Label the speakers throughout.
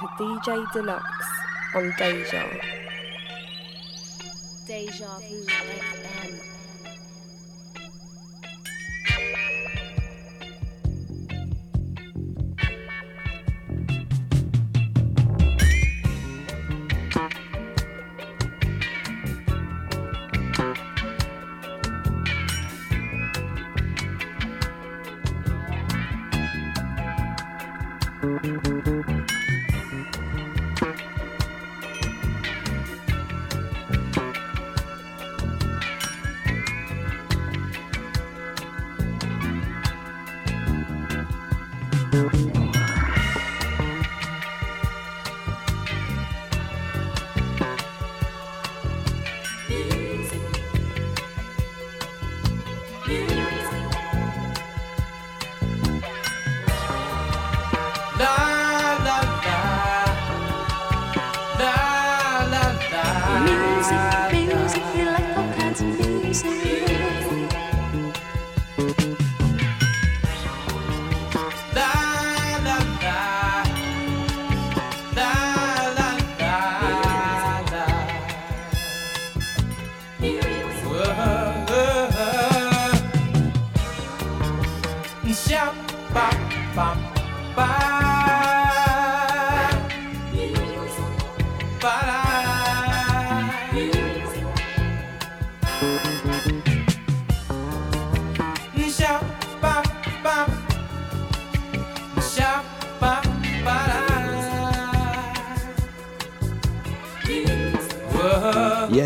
Speaker 1: to DJ Dlux on Deja.
Speaker 2: Deja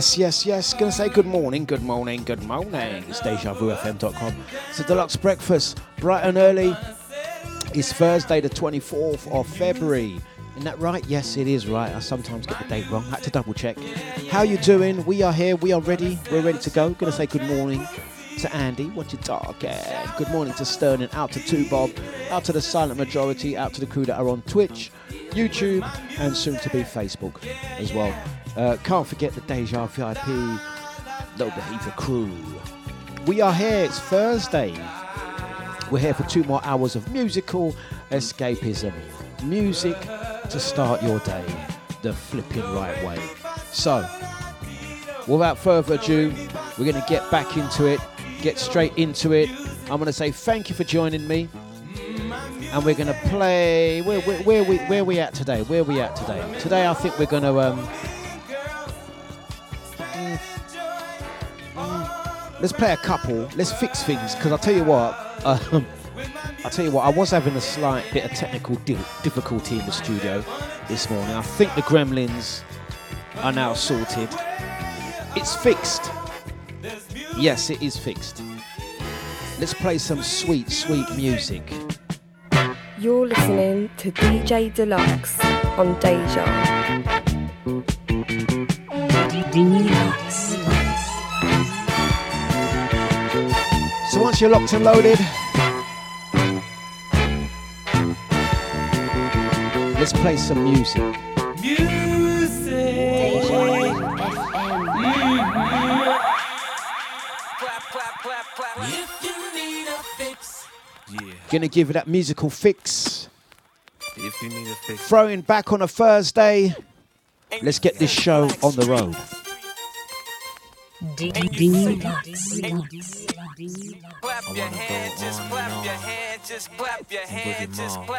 Speaker 3: Yes, yes, yes. Gonna say good morning, good morning, good morning. It's DejaVuFM.com. It's a deluxe breakfast, bright and early. It's Thursday, the 24th of February. Isn't that right? Yes, it is right. I sometimes get the date wrong. I Had to double check. How you doing? We are here. We are ready. We're ready to go. Gonna say good morning to Andy. What you talking? Good morning to Sterling. Out to Two Bob. Out to the silent majority. Out to the crew that are on Twitch, YouTube, and soon to be Facebook as well. Uh, can't forget the Deja VIP, Little Behavior crew. We are here, it's Thursday. We're here for two more hours of musical escapism. Music to start your day the flipping right way. So, without further ado, we're going to get back into it, get straight into it. I'm going to say thank you for joining me. And we're going to play. Where, where, where, we, where we at today? Where are we at today? Today, I think we're going to. Um, let's play a couple. Let's fix things because I'll tell you what. Um, I'll tell you what. I was having a slight bit of technical di- difficulty in the studio this morning. I think the gremlins are now sorted. It's fixed. Yes, it is fixed. Let's play some sweet, sweet music.
Speaker 1: You're listening to DJ Dlux on Deja.
Speaker 3: Once you're locked and loaded, let's play some music.
Speaker 2: Deja FM.
Speaker 3: Gonna give it that musical fix.
Speaker 4: If you need a fix,
Speaker 3: Throwing back on a Thursday. Let's get this show on the road.
Speaker 4: I wanna go on and on. Boogie Mall.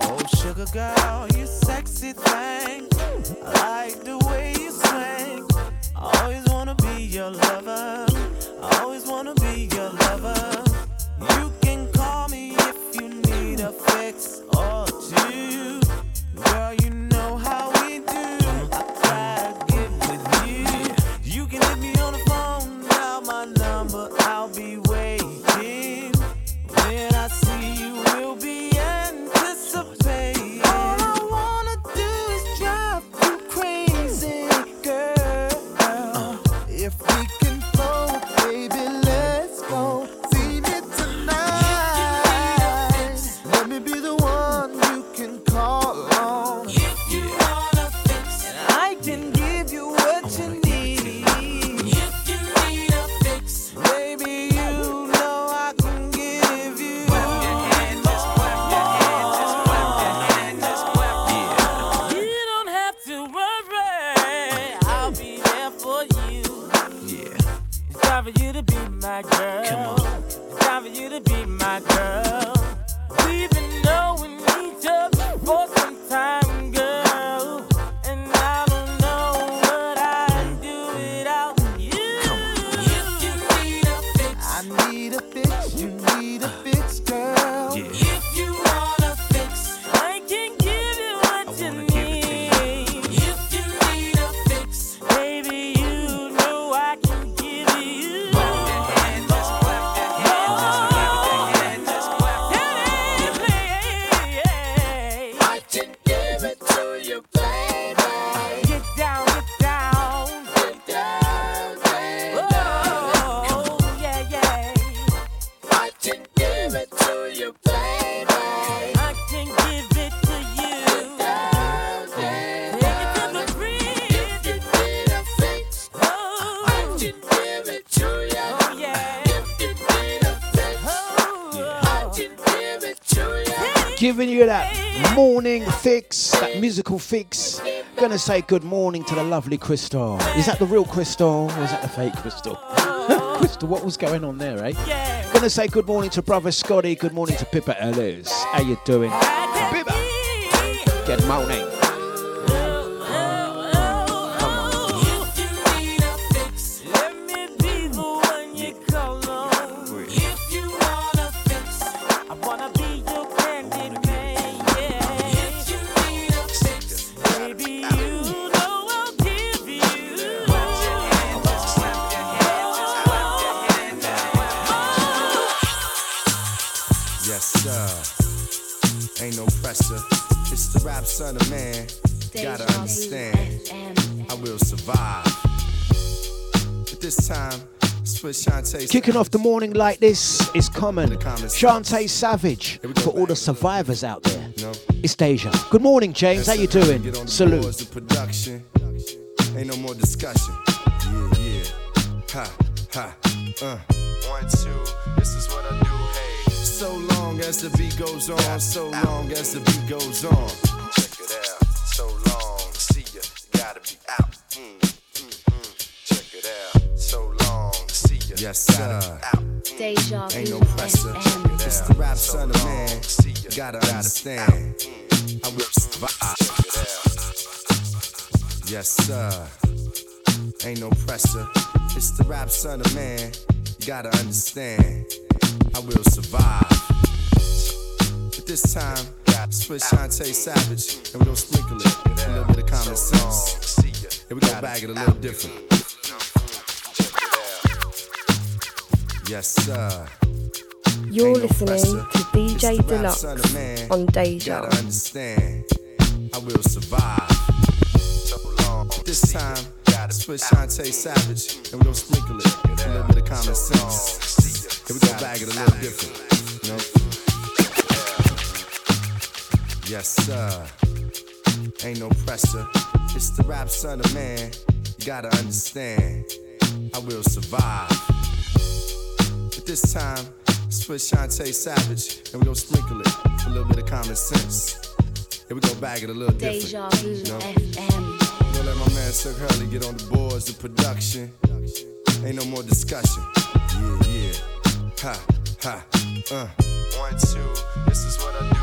Speaker 5: Oh, sugar girl, you sexy thing. I like the way you swing. I always wanna be your lover. I always wanna be your lover. You can call me if you need a fix or two.
Speaker 3: Fix. Gonna say good morning to the lovely Crystal. Is that the real Crystal or is that the fake Crystal? Crystal, what was going on there, eh? Gonna say good morning to brother Scotty. Good morning to Pippa Ellis. How you doing? Pippa. Good morning. Kicking off the morning like this is common. Chantay Savage for all the survivors out there.
Speaker 6: No.
Speaker 3: It's Deja. Good morning, James. How you doing?
Speaker 6: Get on the
Speaker 3: Salute.
Speaker 6: boards of production. Ain't no more discussion. Yeah, yeah. Ha, ha. Uh. One, two. This is what I do. Hey. So long as the beat goes on. So long as the beat goes on. Check it out. So long. See ya. Gotta be out. Mm, mm, mm. Check it out. Yes, sir.
Speaker 2: Deja
Speaker 6: Ain't no
Speaker 2: Vu
Speaker 6: pressure. It's the rap son of man. Gotta understand. I will survive. Yes, sir. Ain't no pressure. It's the rap son of man. You gotta understand. I will survive. But this time, split Chantay Savage, and we gon' sprinkle it. A little bit of common sense. And we gon' bag it a little different. Yes, sir.
Speaker 1: You're
Speaker 6: Ain't
Speaker 1: listening to DJ
Speaker 6: It's
Speaker 1: Deluxe on Deja.
Speaker 6: Gotta understand, I will survive. So long, This time, split Chantay Savage, and we gon' sprinkle it. A little bit of common sense. And we gon' bag it a little different. You know? Yes, sir. Ain't no pressure. It's the rap son of man. You gotta understand, I will survive. But this time, split Chantay Savage, and we gon' sprinkle it. A little bit of common sense. And we gon' bag it a little
Speaker 2: Deja
Speaker 6: different.
Speaker 2: Vu
Speaker 6: You know?
Speaker 2: FM.
Speaker 6: Gonna let my man Chuck Hurley get on the boards of production. Ain't no more discussion. Yeah, yeah. Ha, ha. Uh. One, two. This is what I do.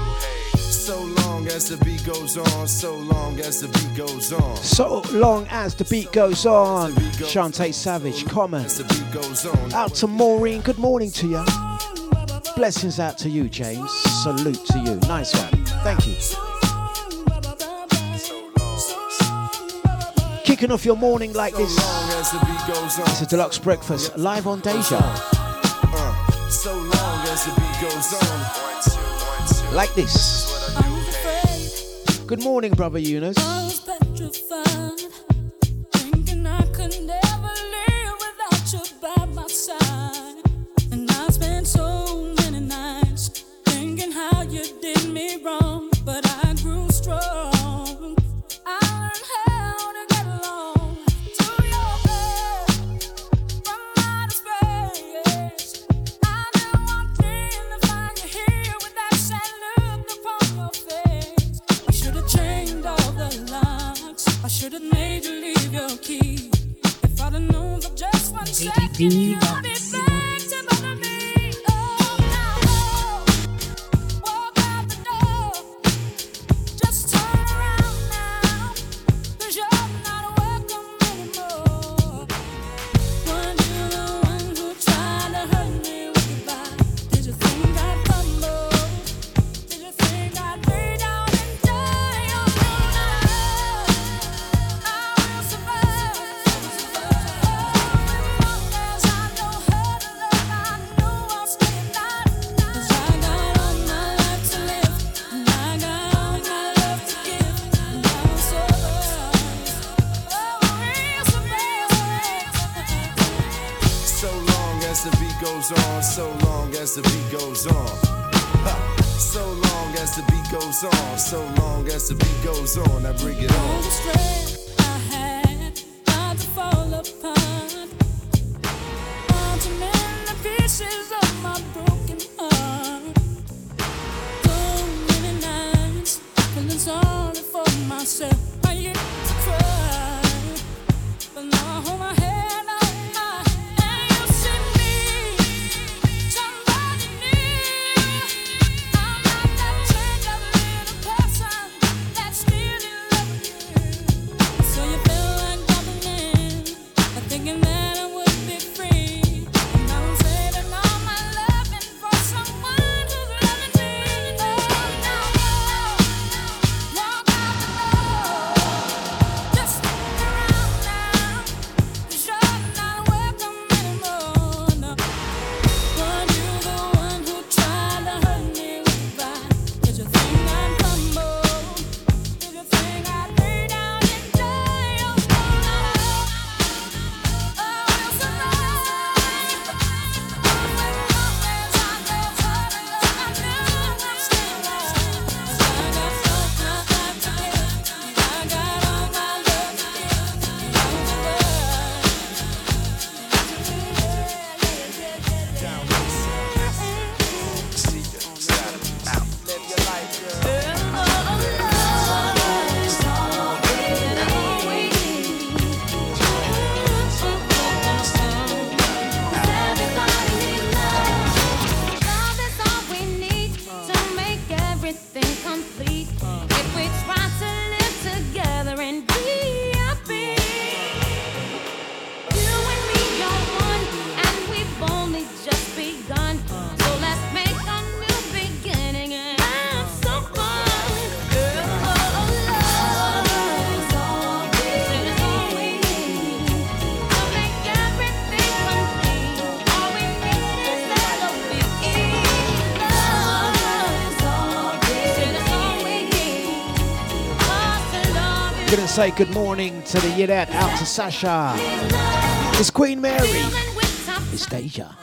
Speaker 6: So long as the beat goes on, so long as the beat goes on.
Speaker 3: So long as the beat goes on. Chantay Savage, common.
Speaker 6: As the beat goes on.
Speaker 3: Out to Maureen. Good morning to you. Blessings out to you, James. Salute to you. Nice one. Thank you. Kicking off your morning like this.
Speaker 6: long as the beat goes on.
Speaker 3: It's a deluxe breakfast live on Deja.
Speaker 6: Uh, so
Speaker 3: Good morning, brother Eunice.
Speaker 7: I was petrified, thinking I could never live without you by my side. And I spent so many nights thinking how you did me wrong, one
Speaker 2: gonna say good morning to the Yidette, out to Sasha. It's Queen Mary. It's Deja.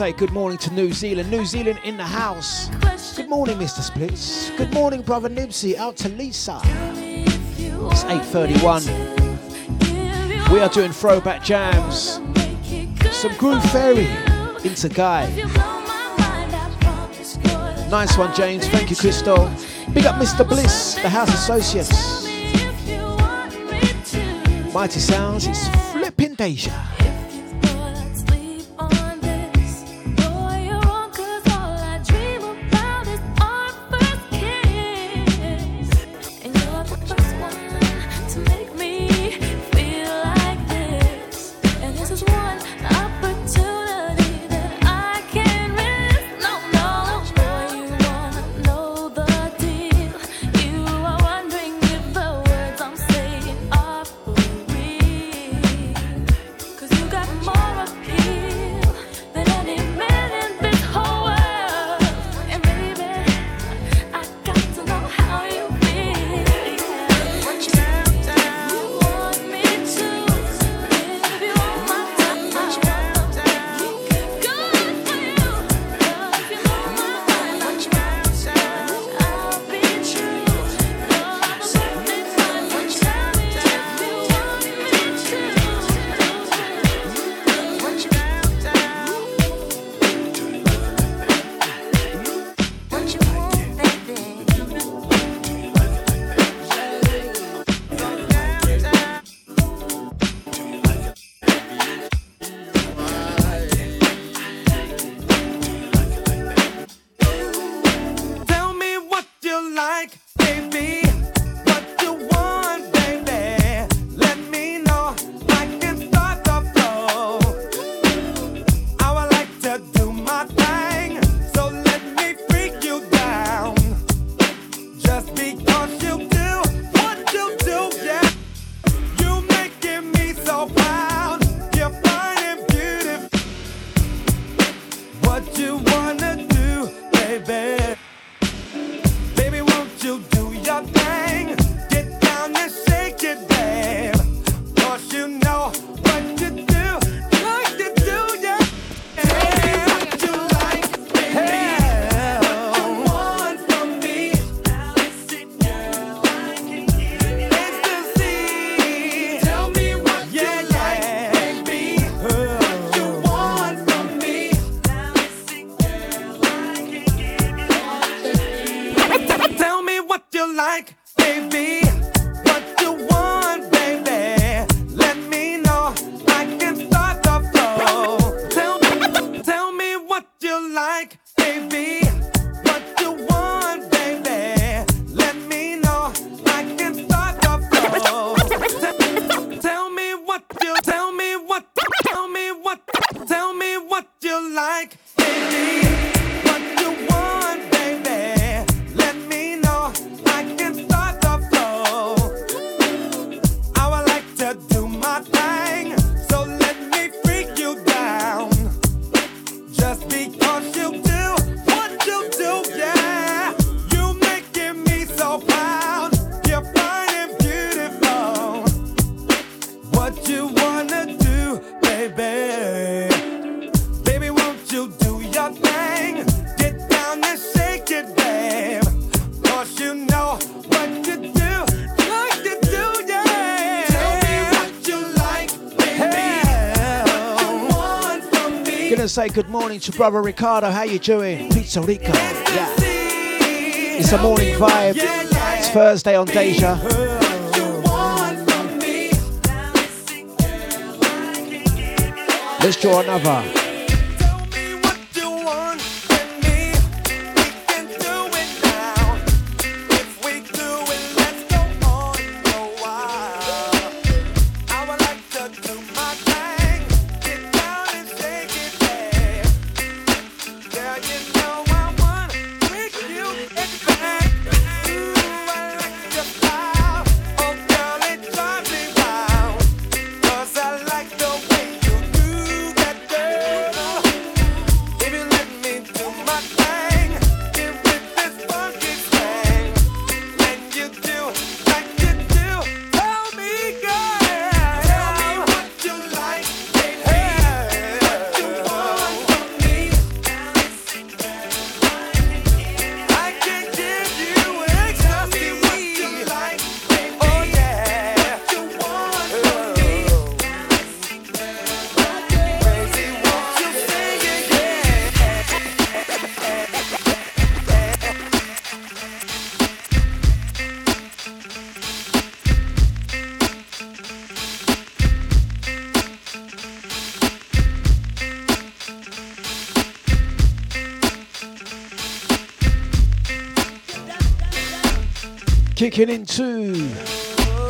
Speaker 2: say good morning to New Zealand. New Zealand in the house. Good morning, Mr. Splits. Good morning, brother Nibsy. Out to Lisa.
Speaker 3: It's
Speaker 2: 8:31. We are doing throwback jams. Some Groove Theory into Guy. Nice one, James. Thank you, Crystal. Big up, Mr. Bliss, the House Associates. Mighty Sounds. It's flipping deja.
Speaker 3: good
Speaker 2: morning to brother Ricardo. How you doing? Pizza Rico. Yeah. It's a morning vibe. It's Thursday on Deja. Let's draw another.
Speaker 3: Kicking into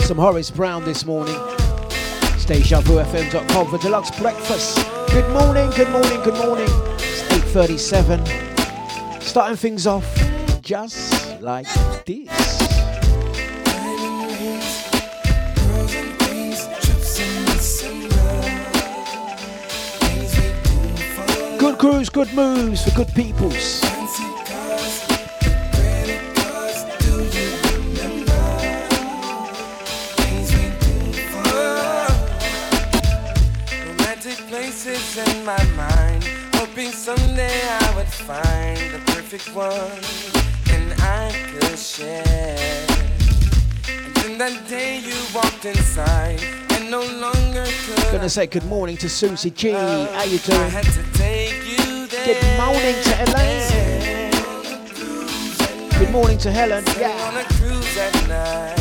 Speaker 3: some Horace Brown this morning. It's DejaVuFM.com for deluxe breakfast. Good morning, good morning, good morning. It's 8.37. Starting things off just like this. Good crews, good moves for good peoples.
Speaker 5: Find the perfect one and I could share. And then that day you walked inside and no longer could
Speaker 3: Gonna say good morning to Susie G. How you
Speaker 5: I
Speaker 3: doing?
Speaker 5: had to take you there.
Speaker 3: Good morning to Elaine. Good morning to Helen.
Speaker 5: On a cruise at night. Yeah,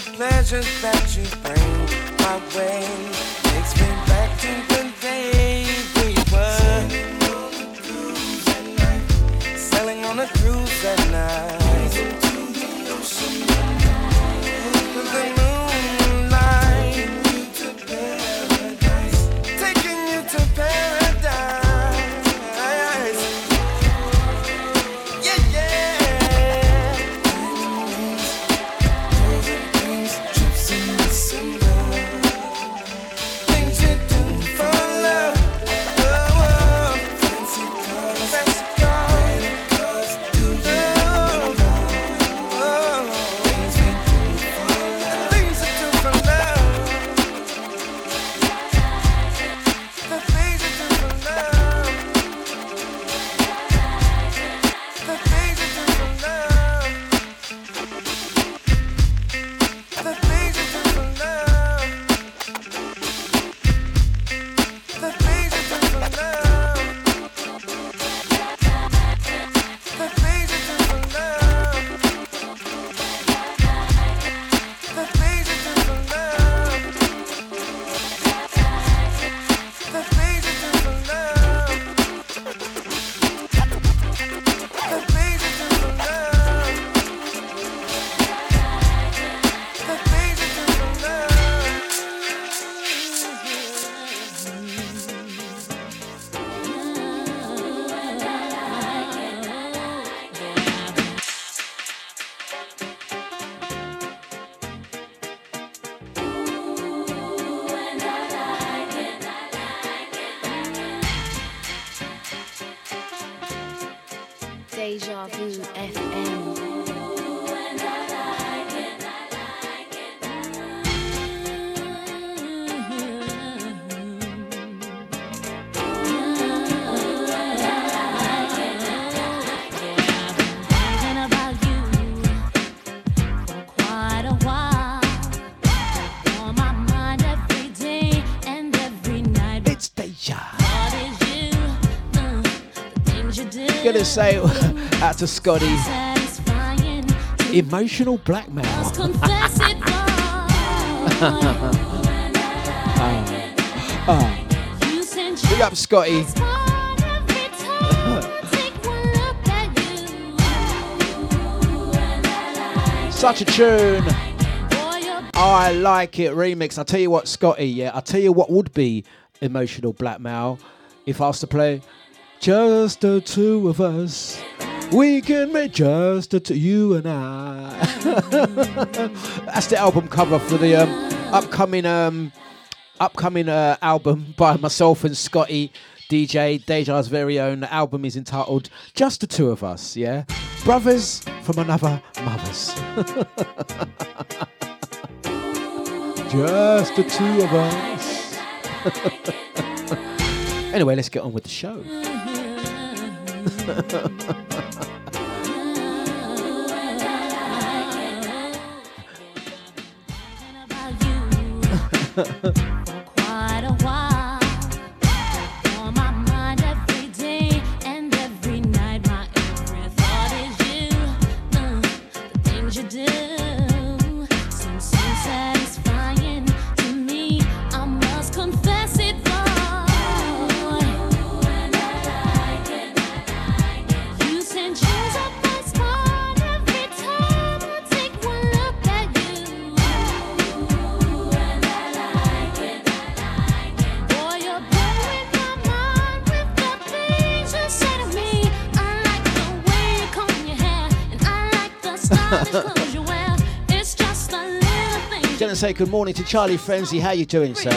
Speaker 5: pleasures that you bring my way. Takes me back to
Speaker 1: Deja Vu FM.
Speaker 3: to say out to Scotty. Emotional blackmail.
Speaker 7: oh. Oh.
Speaker 3: Big up, Scotty. Such a tune. I like it remix. I tell you what, Scotty. Yeah, I tell you what would be emotional blackmail if I was to play just the two of us. We can make just the two, you and I. That's the album cover for the um, upcoming um, upcoming uh, album by myself and Scotty,
Speaker 1: DJ Deja's very own. The album is entitled Just the Two of Us, yeah? Brothers from Another Mothers. Just the two of us. Anyway, let's get on with the show. Gonna say good morning to Charlie Frenzy. How you doing, sir?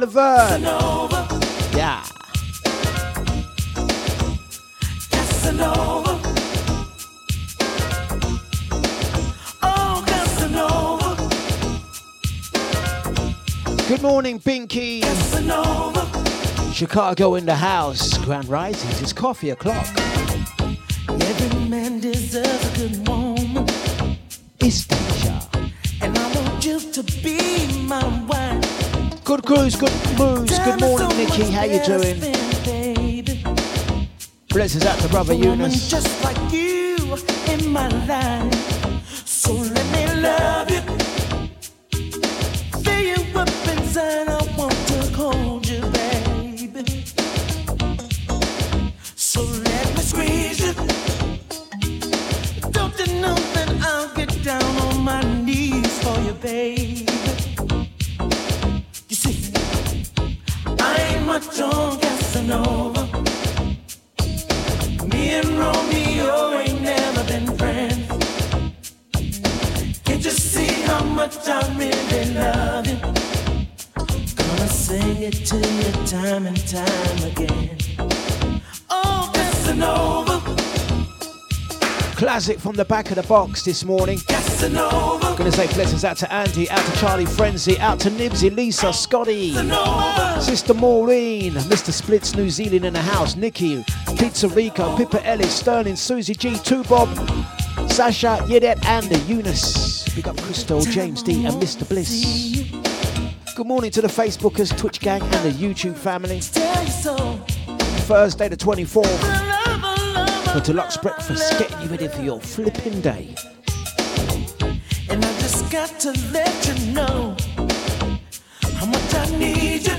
Speaker 2: LeVert.
Speaker 1: Yeah.
Speaker 2: Casanova. Oh, Casanova.
Speaker 1: Good morning, Binky.
Speaker 2: Casanova.
Speaker 1: Chicago in the house. Grand rises. It's coffee o'clock.
Speaker 2: Every man deserves a good morning.
Speaker 1: Good cruise, good moves. Good morning, Nikki. How you doing? Blessings out the brother Eunice.
Speaker 2: Just like you in my life.
Speaker 3: From the back of the box this morning.
Speaker 2: Casanova,
Speaker 3: Gonna say blessings out to Andy, out to Charlie Frenzy, out to Nibsy, Lisa, Scotty,
Speaker 2: Casanova.
Speaker 3: Sister Maureen, Mr. Splits New Zealand in the house, Nikki, Pizza Rico, Pippa Ellis, Sterling, Susie G, 2 Bob, Sasha, Yedet, Andy, Eunice. Big up Crystal, James D, and Mr. Bliss. Good morning to the Facebookers, Twitch gang, and the YouTube family. Thursday the 24th
Speaker 2: Lover, lover,
Speaker 3: for Dlux Breakfast, getting you ready for your flipping day.
Speaker 2: And I just got to let you know how much I need you.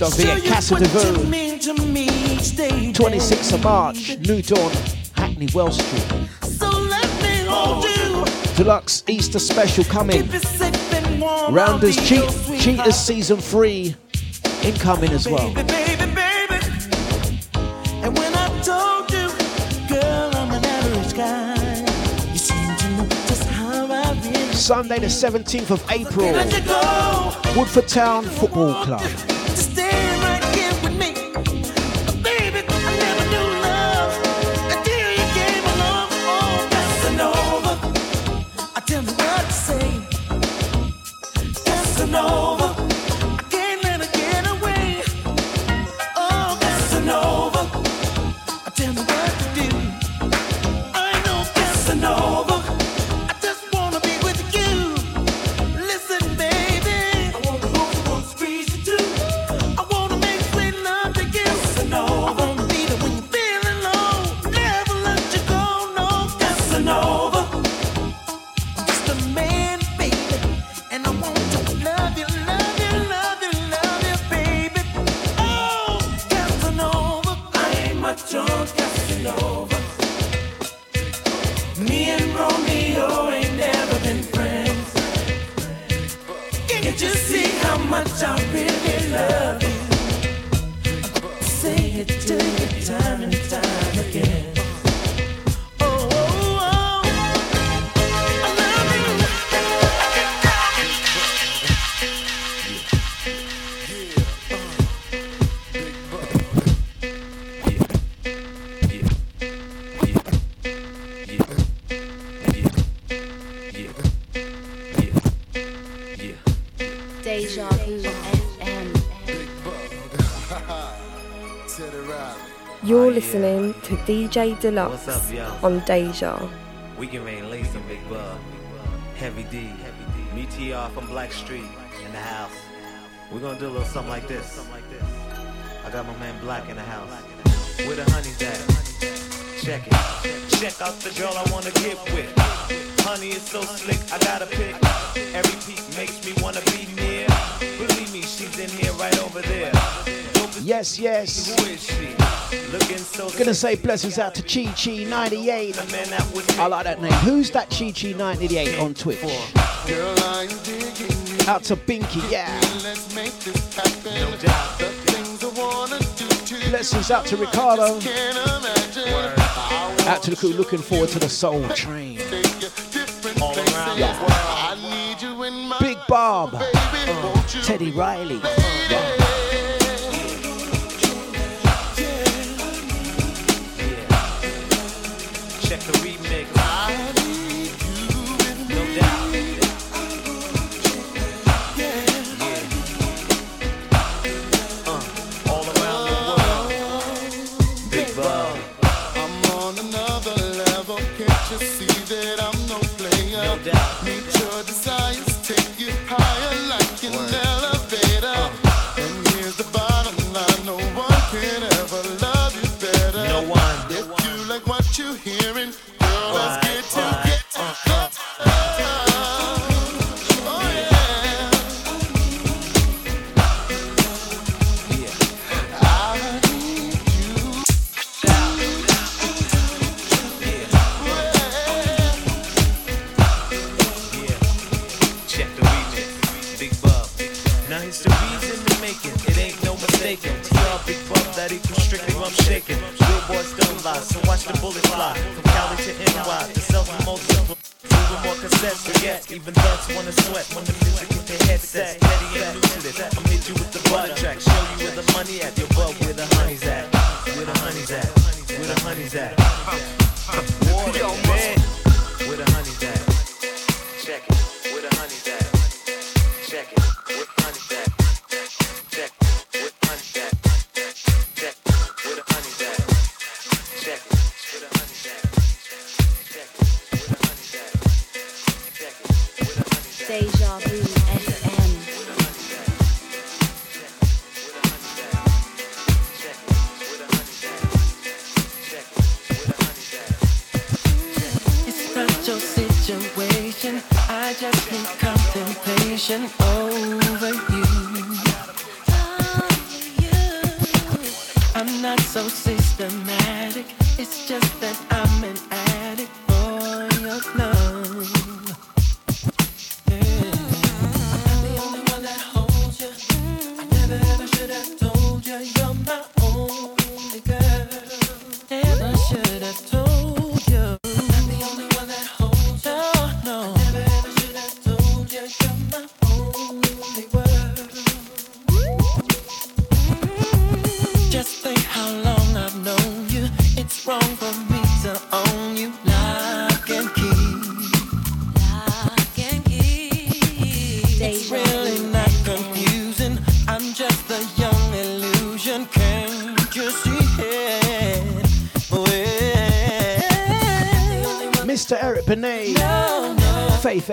Speaker 3: Don't forget Casa de Vaux.
Speaker 2: mean to me each day,
Speaker 3: 26th of. March, New Dawn, Hackney Wells Street.
Speaker 2: So let me hold you.
Speaker 3: Dlux Easter special coming.
Speaker 2: Keep it safe and warm.
Speaker 3: Rounders Cheat. Cheaters season three incoming as well.
Speaker 2: Baby, baby.
Speaker 3: Sunday the 17th of April. Woodford Town Football Club.
Speaker 8: DJ Dlux
Speaker 5: What's up, yo?
Speaker 8: on Deja.
Speaker 5: We can rain lay some big bub. Heavy D. Me TR from Blackstreet in the house. We're gonna do a little something like this. I got my man Black in the house. Where the honey's at? Check it. Check out the girl I wanna get with. Honey is so slick, I gotta pick. Every peak makes me wanna be near. Believe me, she's in here right over there.
Speaker 3: Yes, yes.
Speaker 5: Who is she?
Speaker 3: Gonna say blessings out to Chi Chi 98.
Speaker 5: The man that was
Speaker 3: I like that name. Who's that Chi Chi 98 on Twitch? Out to Binky, yeah. Blessings out to Ricardo. Out to the crew looking forward to the Soul Train. Yeah. Big Bob.
Speaker 9: you
Speaker 3: Teddy Riley.
Speaker 5: Uh, Check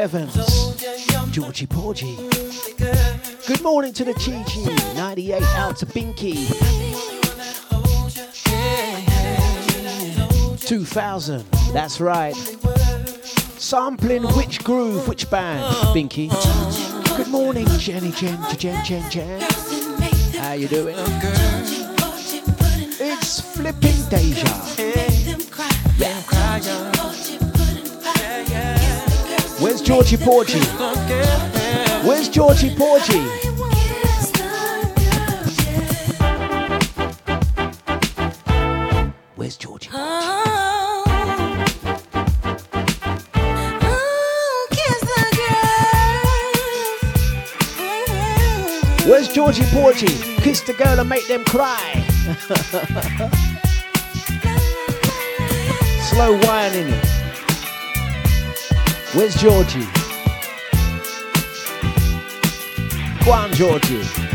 Speaker 2: Evans, Georgie Porgy. Good morning to the Gigi, 98 out to Binky. 2000, that's right. Sampling which groove, which band, Binky. Good morning, Jenny, Jen, to Jen, Jen, Jen. How you doing? It's flipping deja. Georgie Porgy? Where's Georgie Porgy? Where's Georgie? Where's Georgie Porgy? Kiss the girl and make them cry. Slow whining. Where's Georgie? Go on, Georgie.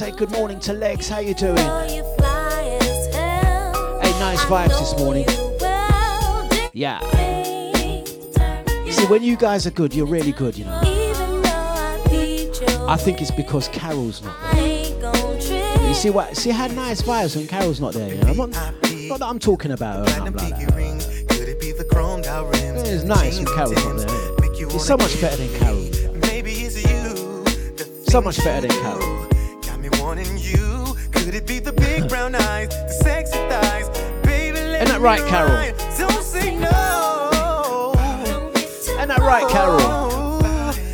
Speaker 10: Say
Speaker 3: good morning to Legs. How you doing?
Speaker 11: You fly as hell.
Speaker 3: Hey, nice vibes this morning. Yeah. See, when you guys are good, you're really good, you know.
Speaker 11: I need you,
Speaker 3: I think it's because Carol's not
Speaker 11: I ain't gon'
Speaker 3: there. You see what? See how nice vibes when Carol's not there. You know? I'm not, not that I'm talking about her. or nothing like that.
Speaker 2: Could it be the chromed out rims?
Speaker 3: It's nice when Carol's not there. Isn't it? It's so much better than Carol.
Speaker 2: Maybe it's you. the
Speaker 3: So much better than Carol.
Speaker 2: Could it be the big brown eyes, the sexy thighs? Baby, let
Speaker 3: Isn't that right, Carol?
Speaker 2: Don't say no.
Speaker 3: Isn't that right, Carol?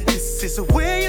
Speaker 2: This is where you're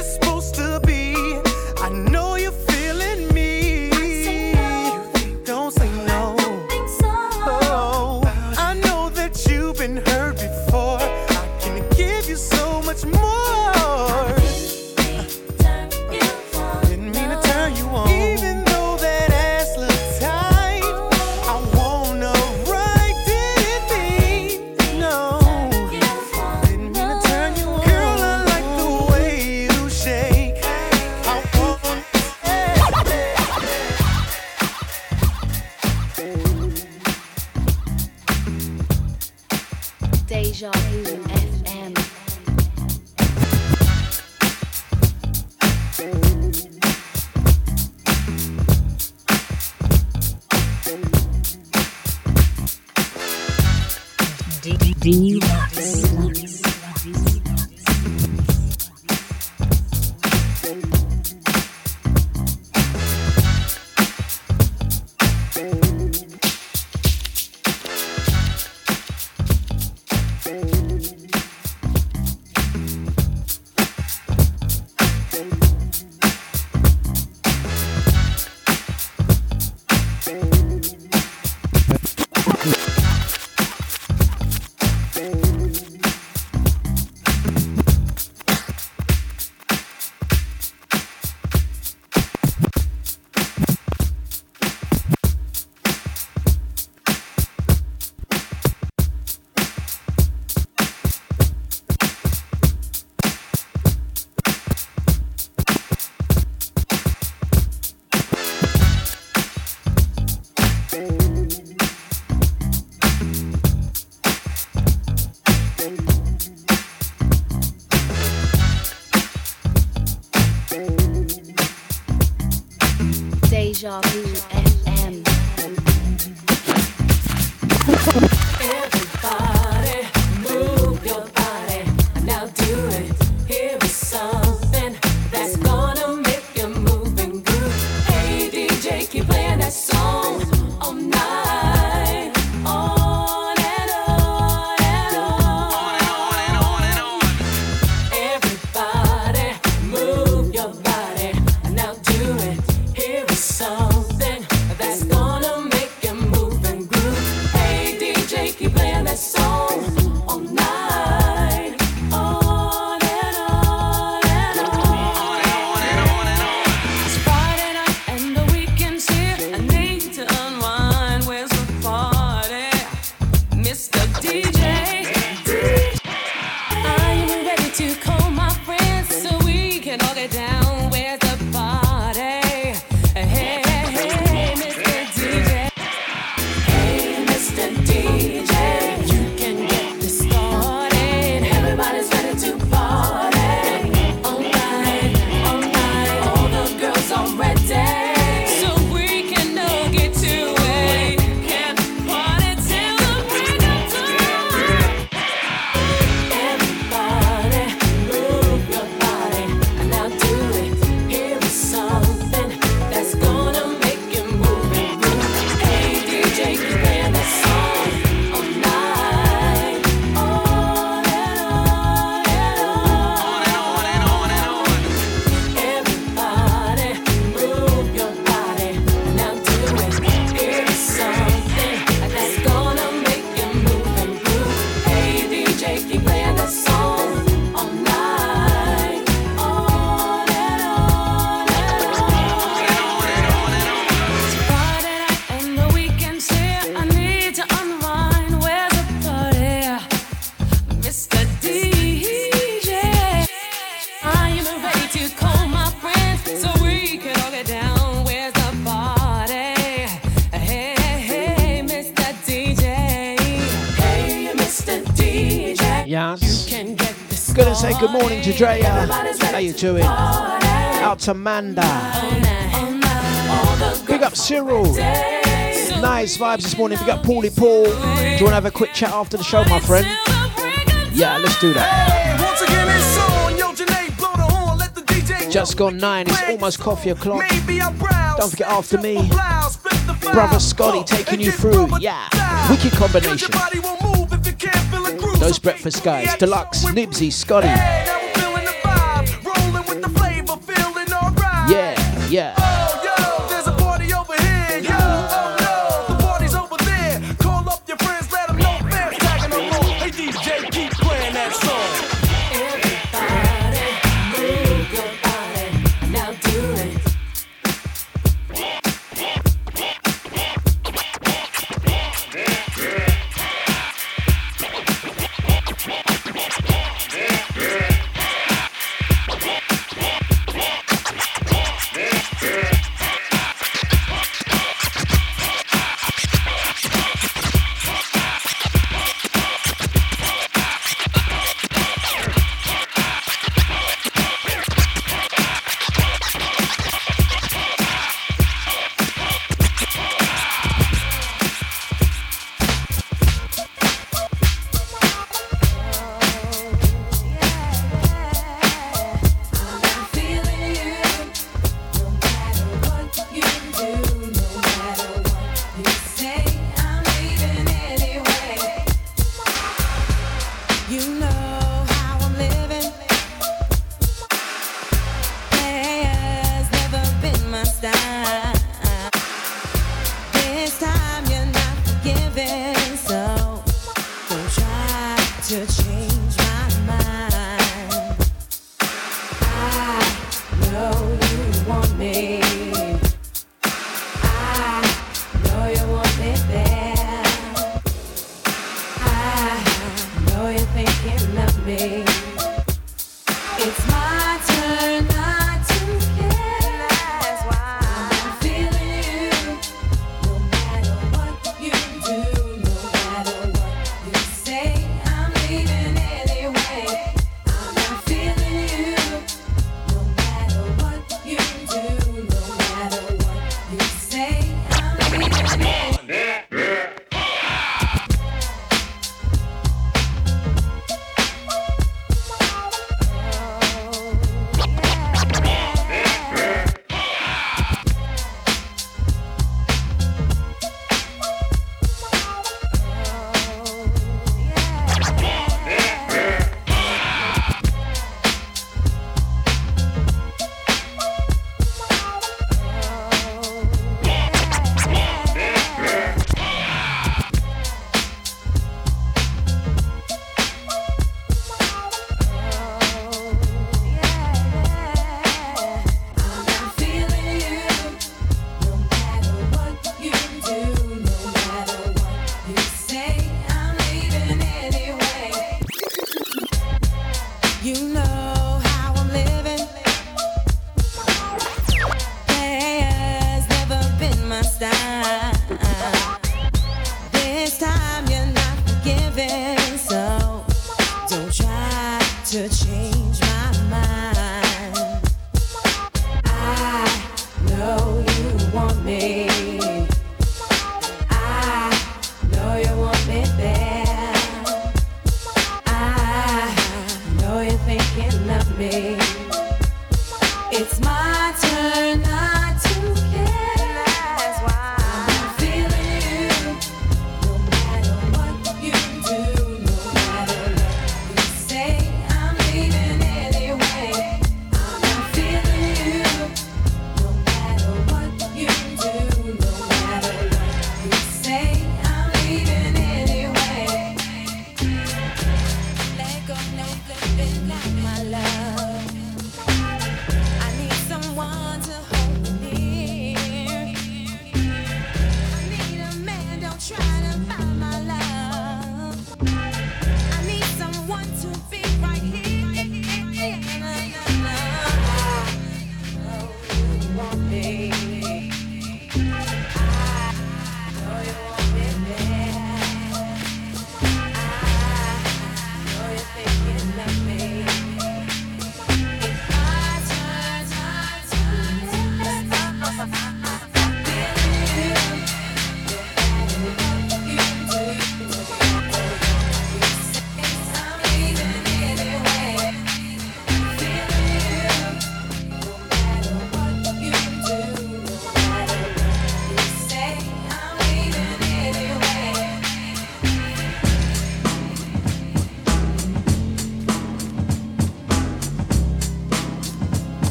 Speaker 2: to
Speaker 12: Drea. How you doing? Out to Manda. Big up Cyril. Nice vibes this morning. Big up Paulie Paul. Do you want to have a quick chat after the show, my friend? Yeah, let's do that. Just gone nine. It's almost coffee o'clock. Don't forget after me. Brother Scotty taking you through. Yeah, wicked combination. Those breakfast guys, Dlux, Nibsy, Scotty. Yeah.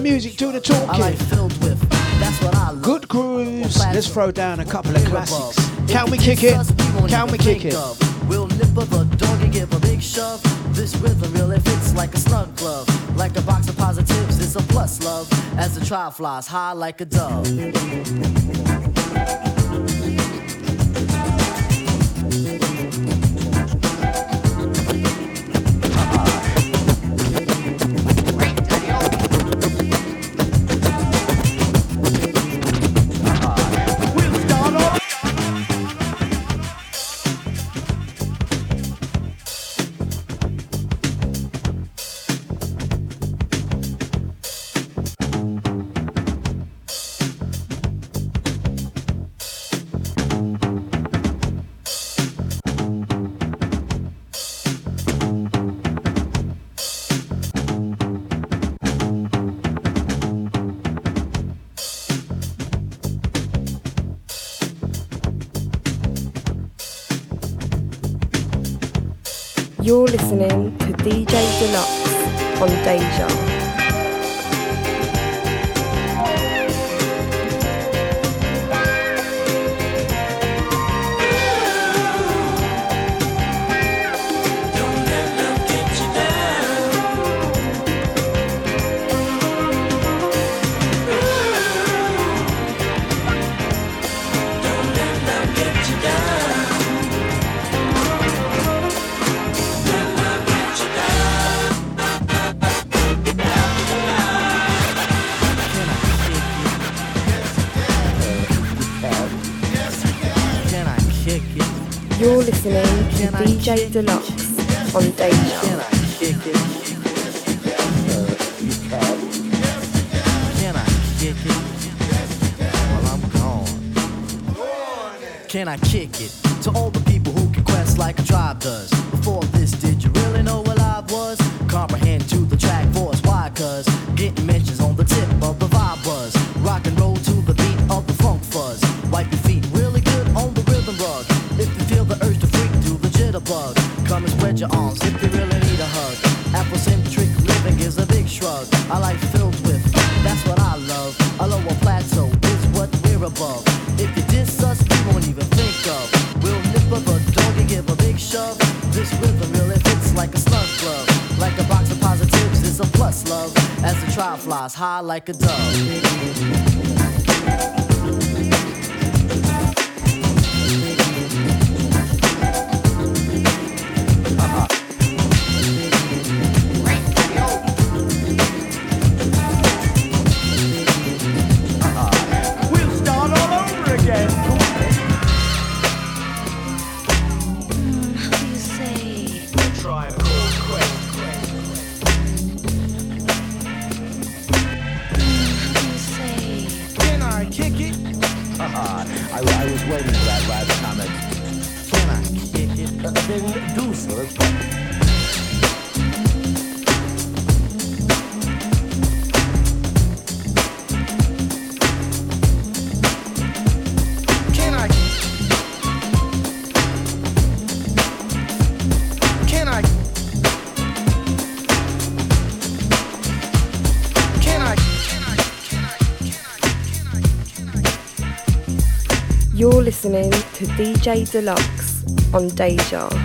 Speaker 3: Music do the talking?
Speaker 13: like filled with. That's what I love.
Speaker 3: Good grooves. Let's throw down a couple of classics. Can we kick it? Can we kick it?
Speaker 13: We'll nip of a dog and give a big shove. This rhythm really fits like a snug glove. Like a box of positives, it's a plus love. As the trial flies high like a dove.
Speaker 8: Dlux on Deja.
Speaker 13: Can I kick it?
Speaker 8: To
Speaker 13: all the people who can quest like a tribe does? Before this, did you really know what I was? Comprehend to the track voice, why? Cause getting mentions your arms if you really need a hug. Afrocentric living is a big shrug. I like filled with, that's what I love. A lower plateau is what we're above. If you diss us, we won't even think of. We'll nip up a dog and give a big shove. This rhythm really fits like a slug glove. Like a box of positives, it's a plus love. As the trial flies high like a dove.
Speaker 8: DJ Dlux on Deja.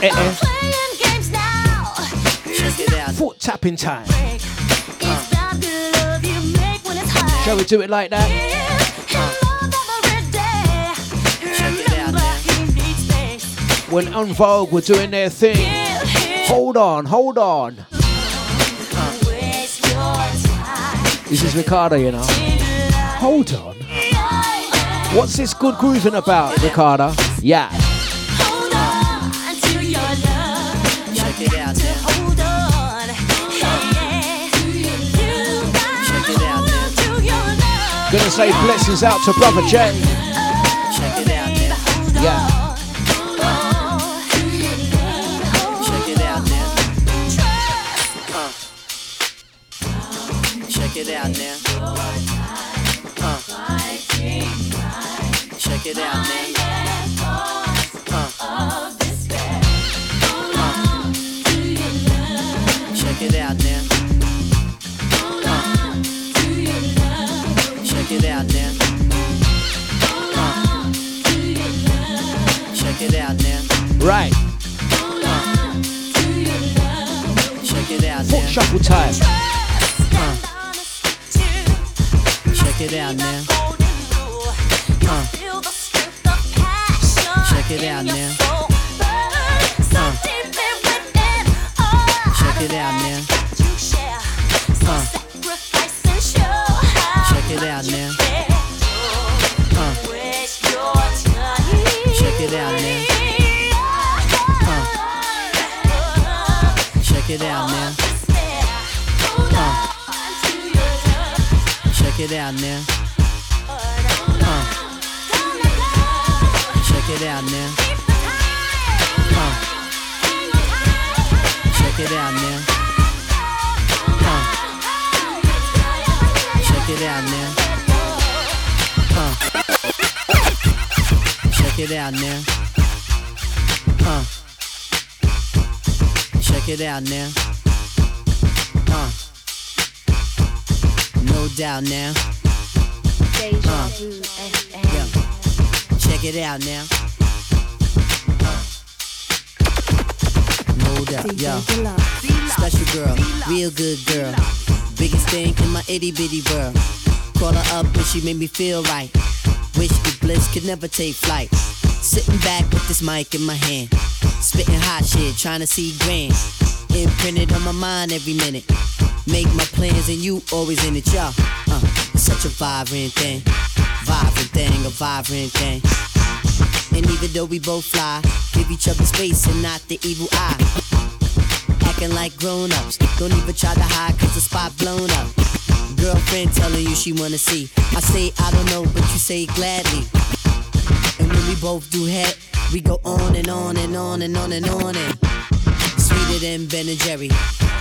Speaker 2: Eh, eh.
Speaker 3: good love you make when it's hot.
Speaker 2: Shall we do it like that?
Speaker 14: Check it out now.
Speaker 2: When En Vogue were doing their thing. Hold on, hold on. This is Ricardo, you know. Hold on. What's this good grooving about, Ricardo? Yeah. Gonna say blessings out to Brother Jay.
Speaker 14: Doubt now. Uh. Check it out now. No doubt, yo. Special girl, real good girl. Biggest thing in my itty bitty world. Call her up and she made me feel right. Wish the bliss could never take flight. Sitting back with this mic in my hand. Spitting hot shit, trying to see grand. Imprinted on my mind every minute. Make my plans and you always in it, y'all. Such a vibrant thing. Vibrant thing, a vibrant thing. And even though we both fly, give each other space and not the evil eye. Acting like grown ups. Don't even try to hide cause the spot blown up. Girlfriend telling you she wanna see. I say I don't know, but you say gladly. And when we both do head, we go on and on and on and on and on and sweeter than Ben and Jerry.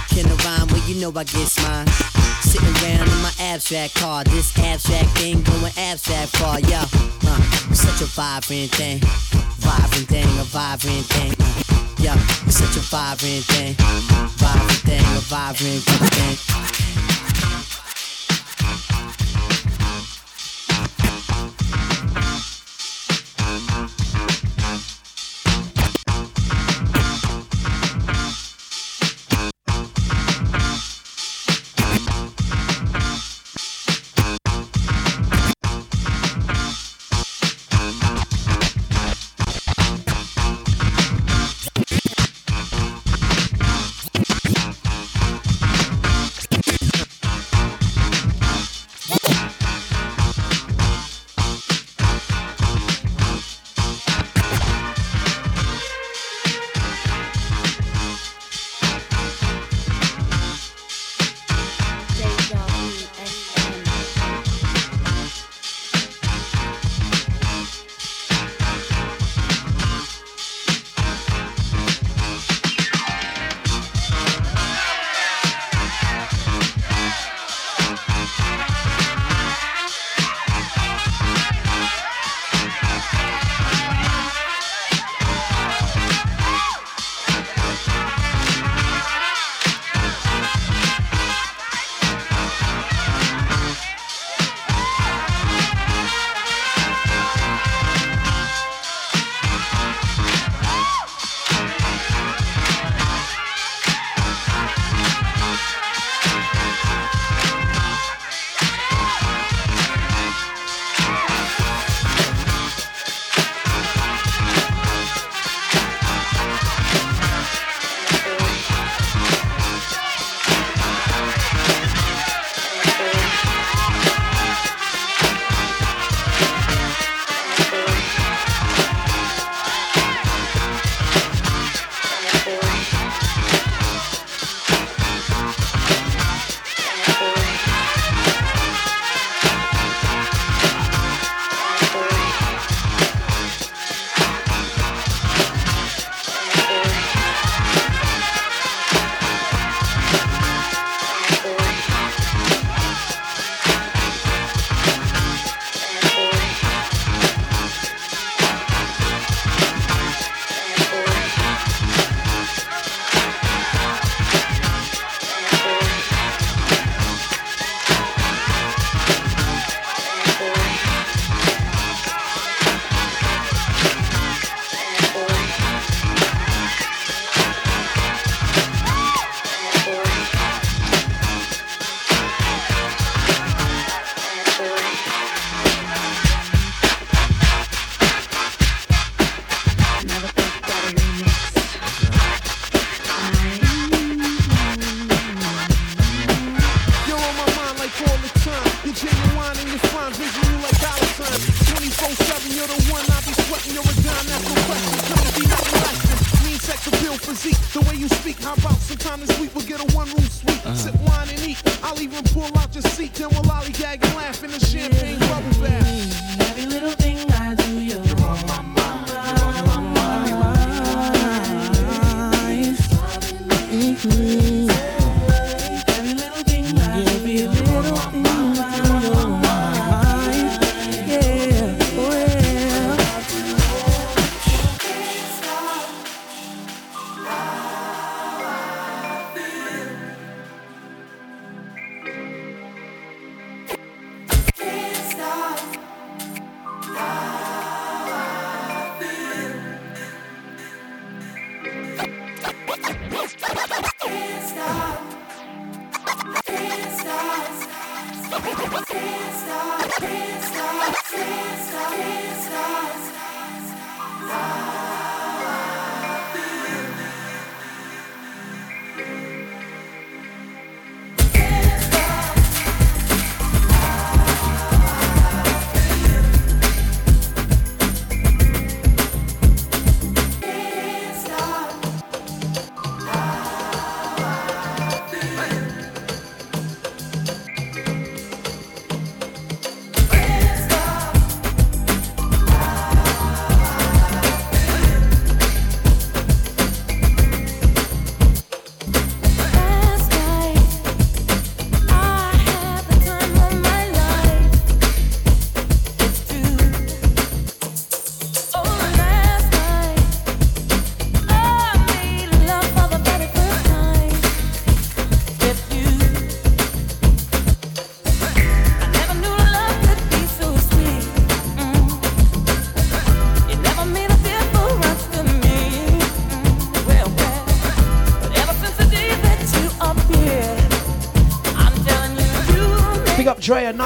Speaker 14: Can I rhyme? Well, you know I get mine. Sitting around in my abstract car, this abstract thing going abstract far, yeah. Uh, such a vibrant thing, vibrant thing, a vibrant thing. Uh, yeah, such a vibrant thing, vibrant thing, a vibrant thing.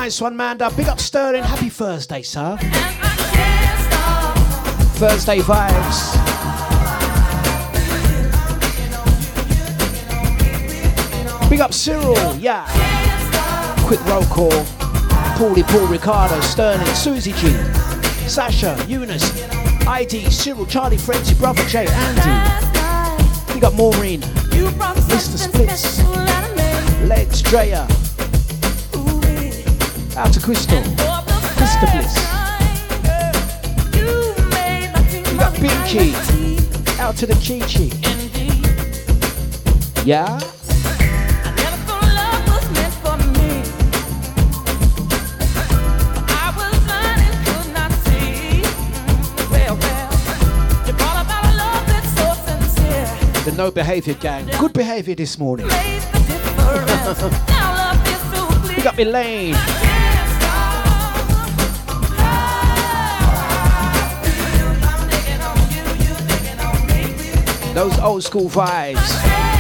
Speaker 3: Nice one, Manda. Big up Sterling, happy Thursday, sir. Thursday vibes. Big up Cyril, yeah. Quick roll call. Paulie, Paul, Ricardo, Sterling, Susie G, Sasha, Eunice, ID, Cyril, Charlie, Frenzy, Brother Jay, Andy. Big up Maureen, Mr. Splits, Legs, Drea. Out to Crystal, Crystal Bliss. Big up Binky, out to the Chi Chi. Yeah? The no behaviour gang. Good behaviour this morning. Big up Elaine. Those old school vibes.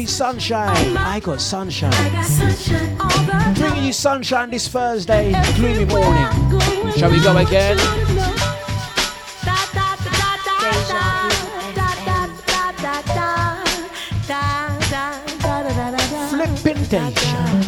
Speaker 2: Coffee Sunshine. I got sunshine. Bringing you sunshine this Thursday, gloomy morning. Shall we go again? Flipping deja.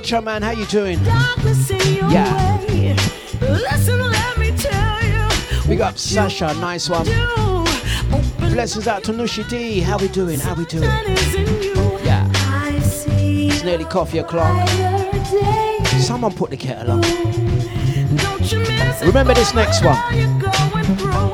Speaker 2: Macho Man, how you doing? yeah.
Speaker 3: Listen,
Speaker 2: Big Sasha, nice one. Blessings out to Nushi D. How we doing? How we doing? Yeah. It's nearly coffee o'clock. Someone put the kettle on. Remember this next one.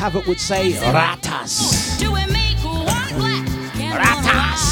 Speaker 1: Havoc would say, Ratas. Ratas.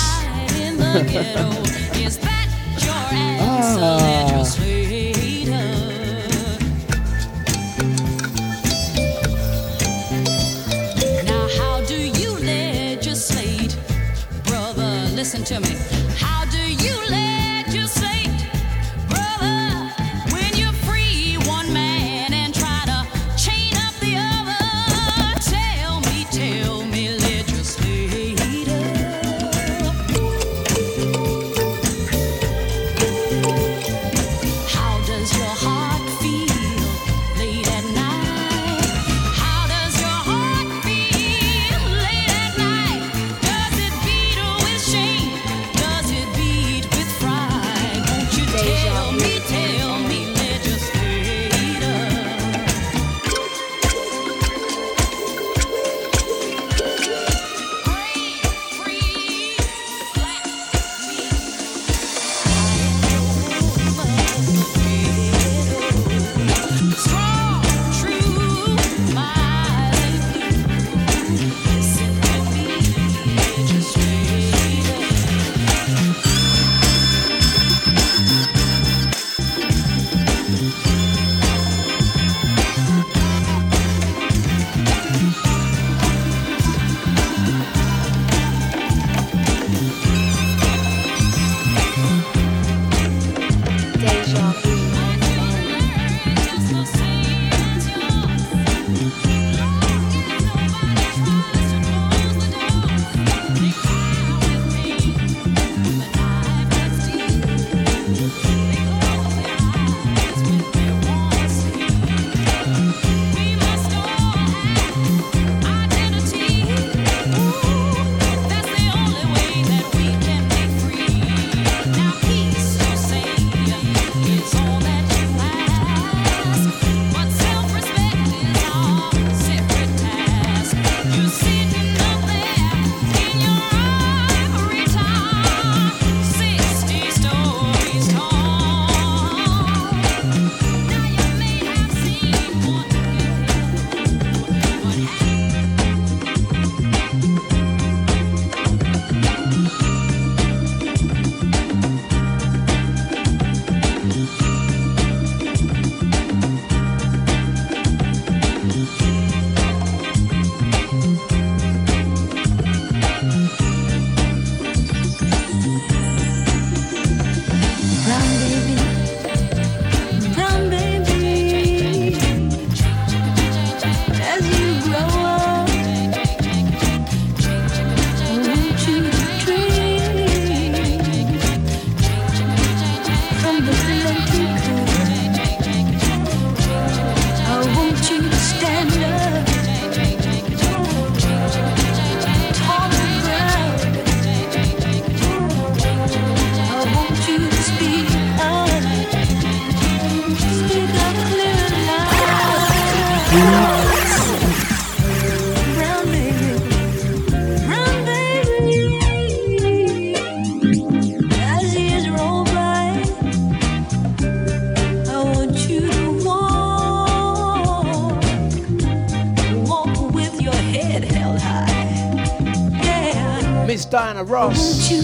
Speaker 1: Ross.
Speaker 2: You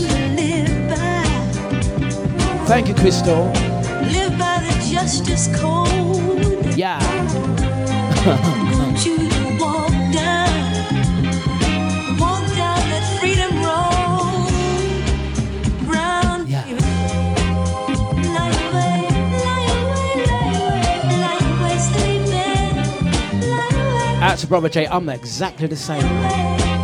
Speaker 1: Thank you, Crystal.
Speaker 2: Live by the justice code.
Speaker 1: Yeah.
Speaker 2: Won't you walk down, walk down that freedom road? Brown
Speaker 1: yeah. That's a Brother J, I'm exactly the same.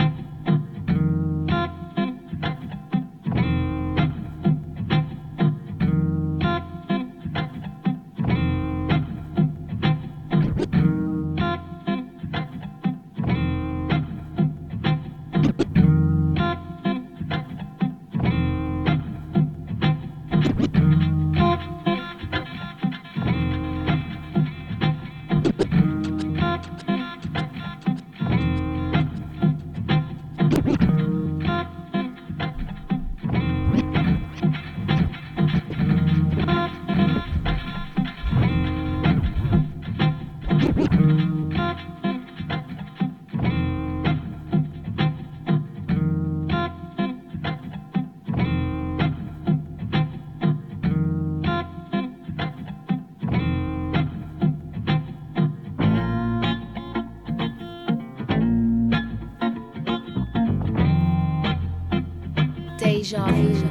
Speaker 1: Vu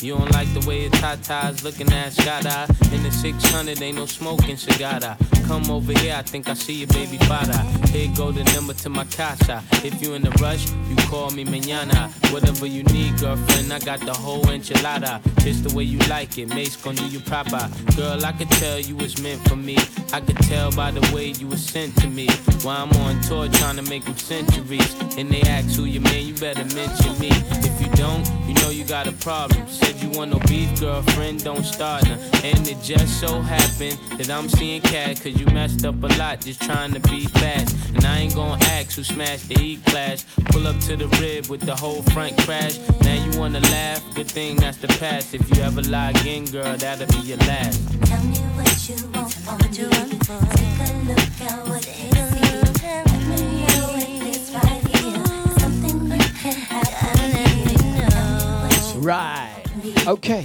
Speaker 15: You
Speaker 16: don't like the way your tatas looking at Scott In the 600, ain't no smoking cigar. Come over here, I think I see your baby father. Here go the number to my casa. If you in a rush, you call me mañana. Whatever you need, girlfriend, I got the whole enchilada. Just the way you like it, Mase gon' do you proper. Girl, I could tell you was meant for me. I could tell by the way you was sent to me. While I'm on tour trying to make them centuries. And they ask who you man, you better mention me. If you don't, you know you got a problem. Said you want no beef, girlfriend, don't start now. And it just so happened that I'm seeing cat, cause you messed up a lot just trying to be fast. And I ain't gonna ask who smashed the E class. Pull up to the rib with the whole front crash. Now you wanna laugh, good thing that's the past. If you ever lie again, girl, that'll be your last.
Speaker 15: Tell me what you want from me. Take a look at what you. Let me know if it's right here. Something you can have for years. Tell me what
Speaker 3: Right. Okay.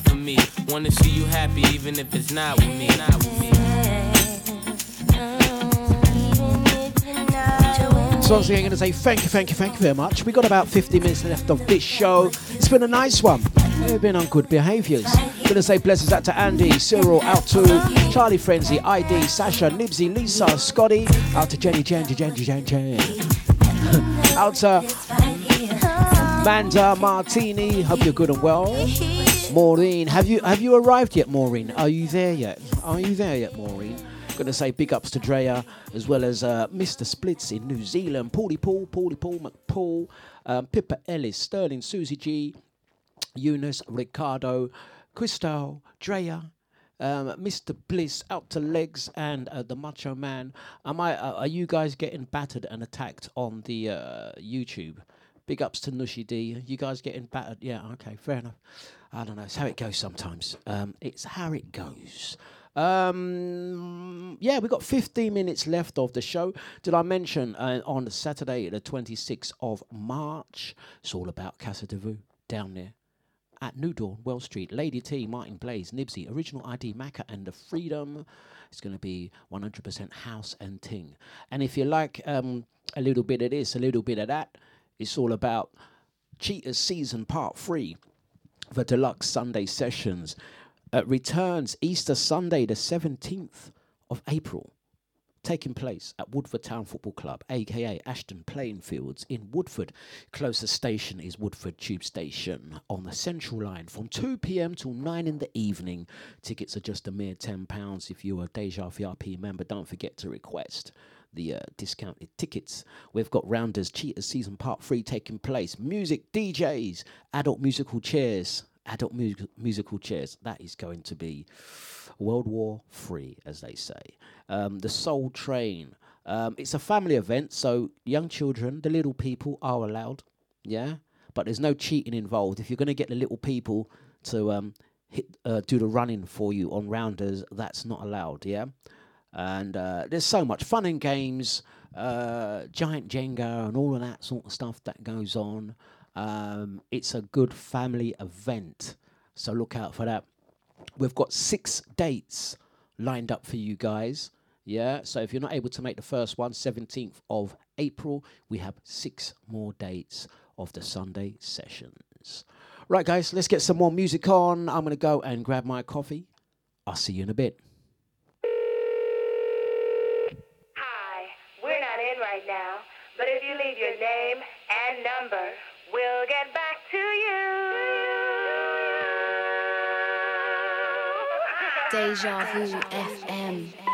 Speaker 16: for me. Wanna see you happy, even if it's not with me. Not with me.
Speaker 3: So I'm going to say thank you, thank you, thank you very much. We got about 50 minutes left of this show. It's been a nice one. We've been on good behaviours. Going to say blessings out to Andy, Cyril, out to Charlie Frenzy, ID, Sasha, Nibsy, Lisa, Scotty, out to Jenny, Jenny, Jenny, Jenny, Jenny. out to Manda Martini. Hope you're good and well. Maureen, have you have you arrived yet, Maureen? Are you there yet? Are you there yet, Maureen? Gonna say big ups to Drea as well as uh, Mr. Splits in New Zealand, Paulie Paul, Paulie Paul, McPaul, um, Pippa Ellis, Sterling, Susie G, Eunice, Ricardo, Christel, Drea, um, Mr. Bliss, out to legs, and uh, the Macho Man. Am I? Uh, are you guys getting battered and attacked on the uh, YouTube? Big ups to Nushi D. You guys getting battered? Yeah, okay, fair enough. I don't know. It's how it goes sometimes. Um, it's how it goes. Um, yeah, we've got 15 minutes left of the show. Did I mention uh, on Saturday, the 26th of March, it's all about Casa de Vue down there at New Dawn, Well Street, Lady T, Martin Blaze, Nibsy, Original ID, Macca, and The Freedom. It's going to be 100% house and ting. And if you like um, a little bit of this, a little bit of that, it's all about Cheetahs Season Part 3, the Dlux Sunday sessions. Returns Easter Sunday, the 17th of April taking place at Woodford Town Football Club, aka Ashton Playing Fields in Woodford. Closest station is Woodford Tube Station on the Central Line from 2 pm till 9 in the evening. Tickets are just a mere £10 if you're a Deja VIP member. Don't forget to request the uh, discounted tickets. We've got Rounders Cheetahs Season Part 3 taking place. Music, DJs, adult musical chairs. Adult mu- musical chairs. That is going to be World War Three, as they say. Um, the Soul Train. Um, it's a family event, so young children, the little people, are allowed. Yeah, but there's no cheating involved. If you're going to get the little people to um, hit, uh, do the running for you on rounders, that's not allowed. Yeah, and uh, there's so much fun and games, uh, giant Jenga, and all of that sort of stuff that goes on. Um, it's a good family event, so look out for that. We've got six dates lined up for you guys. Yeah, so if you're not able to make the first one, 17th of April, we have six more dates of the Sunday sessions. Right, guys, let's get some more music on. I'm going to go and grab my coffee. I'll see you in a bit.
Speaker 17: Hi, we're not in right now, but if you leave your name and number, we'll get back
Speaker 1: Deja Vu FM.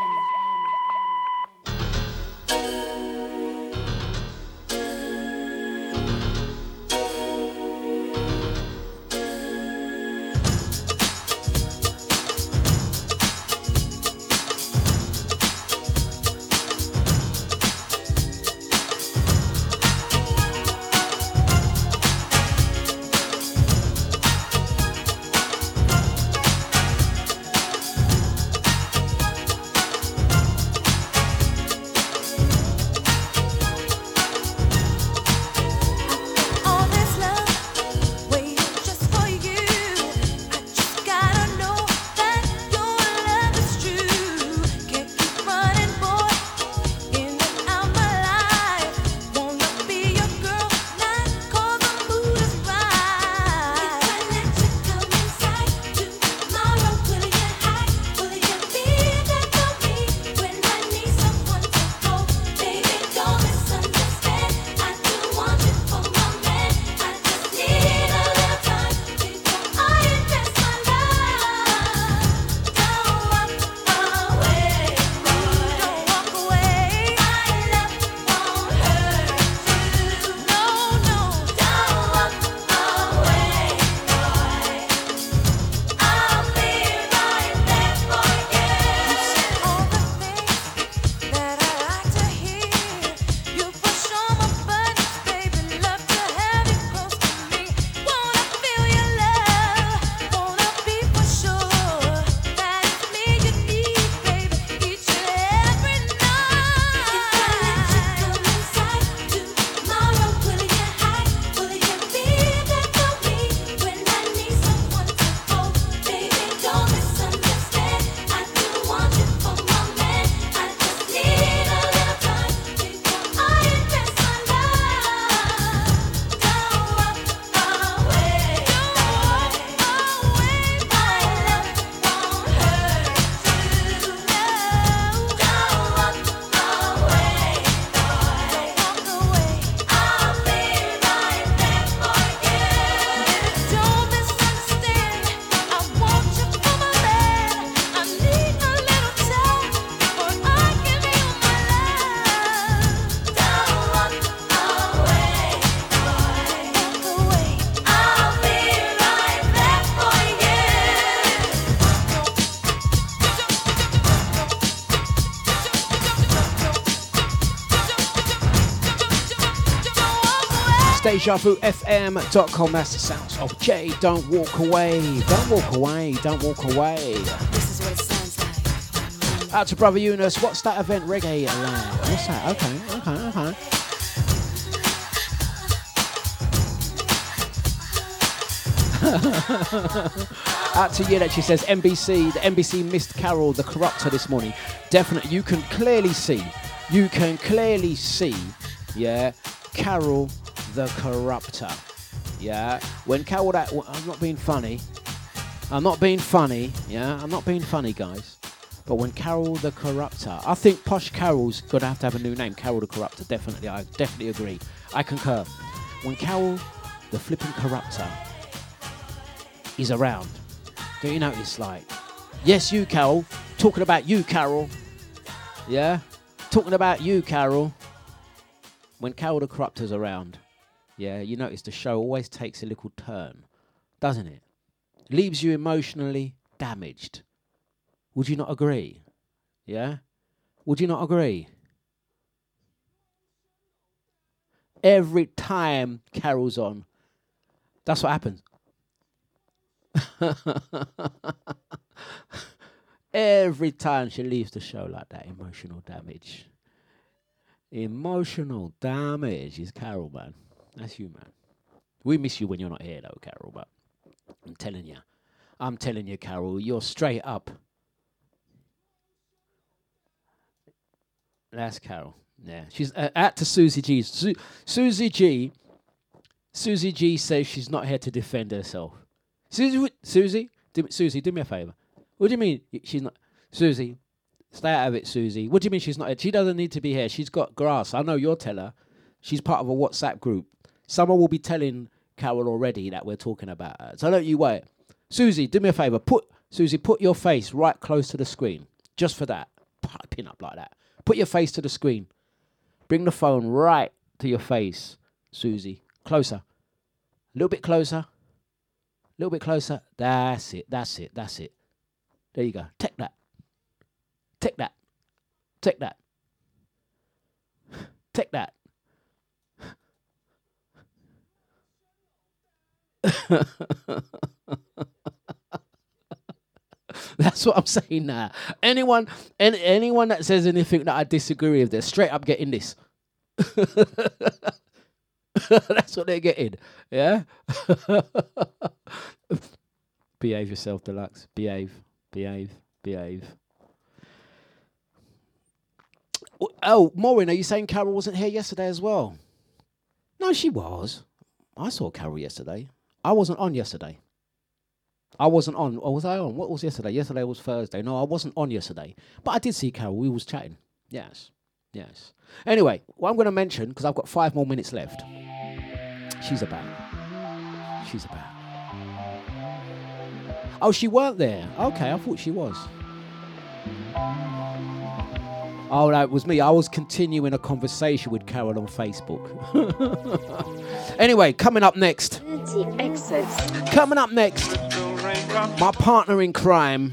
Speaker 3: DejaVuFM.com. That's the sounds of Jay. Don't walk away. Don't walk away. Don't walk away.
Speaker 18: This is what it sounds like.
Speaker 3: Out to Brother Eunice. What's that event? Reggae Live. What's that? Okay, okay, okay. Out to Yillet, she says NBC, the NBC missed Carol the Corrupter this morning. Definitely, you can clearly see, you can clearly see, yeah, Carol the Corrupter. Yeah, when Carol well, I'm not being funny, I'm not being funny, yeah, I'm not being funny, guys. But when Carol the Corrupter, I think Posh Carol's gonna have to have a new name. Carol the Corrupter, definitely. I definitely agree. I concur. When Carol the flipping Corrupter is around, don't you notice? Like, yes, you, Carol. Talking about you, Carol. Yeah, talking about you, Carol. When Carol the Corrupter's around, yeah, you notice the show always takes a little turn, doesn't it? Leaves you emotionally damaged. Would you not agree? Yeah? Would you not agree? Every time Carol's on, that's what happens. Every time she leaves the show like that, emotional damage. Emotional damage is Carol, man. That's you, man. We miss you when you're not here, though, Carol, but I'm telling you. I'm telling you, Carol, you're straight up. That's Carol. Yeah, she's uh, out to Susie G. Su- Susie G. Susie G says she's not here to defend herself. Susie, Susie, do, me- Susie, do me a favor. What do you mean she's not? Susie, stay out of it, Susie. What do you mean she's not? here? She doesn't need to be here. She's got grass. I know you'll tell her. She's part of a WhatsApp group. Someone will be telling Carol already that we're talking about her. So don't you wait. Susie, do me a favor. Put Susie, put your face right close to the screen. Just for that. Pin up like that. Put your face to the screen. Bring the phone right to your face, Susie. Closer. A little bit closer. A little bit closer. That's it. That's it. That's it. There you go. Take that. Take that. Take that. Take that. That's what I'm saying now. Anyone, any, anyone that says anything that I disagree with, they're straight up getting this. That's what they're getting. Yeah. behave yourself, Dlux. Behave. Behave. Behave. Oh, Maureen, are you saying Carol wasn't here yesterday as well? No, she was. I saw Carol yesterday. I wasn't on yesterday. I wasn't on. Or was I on? What was yesterday? Yesterday was Thursday. No, I wasn't on yesterday. But I did see Carol. We was chatting. Yes. Yes. Anyway, what I'm going to mention, because I've got five more minutes left. She's a about. She's a about. Oh, she weren't there. Okay, I thought she was. Oh, no, it was me. I was continuing a conversation with Carol on Facebook. anyway, coming up next. Coming up next. My partner in crime.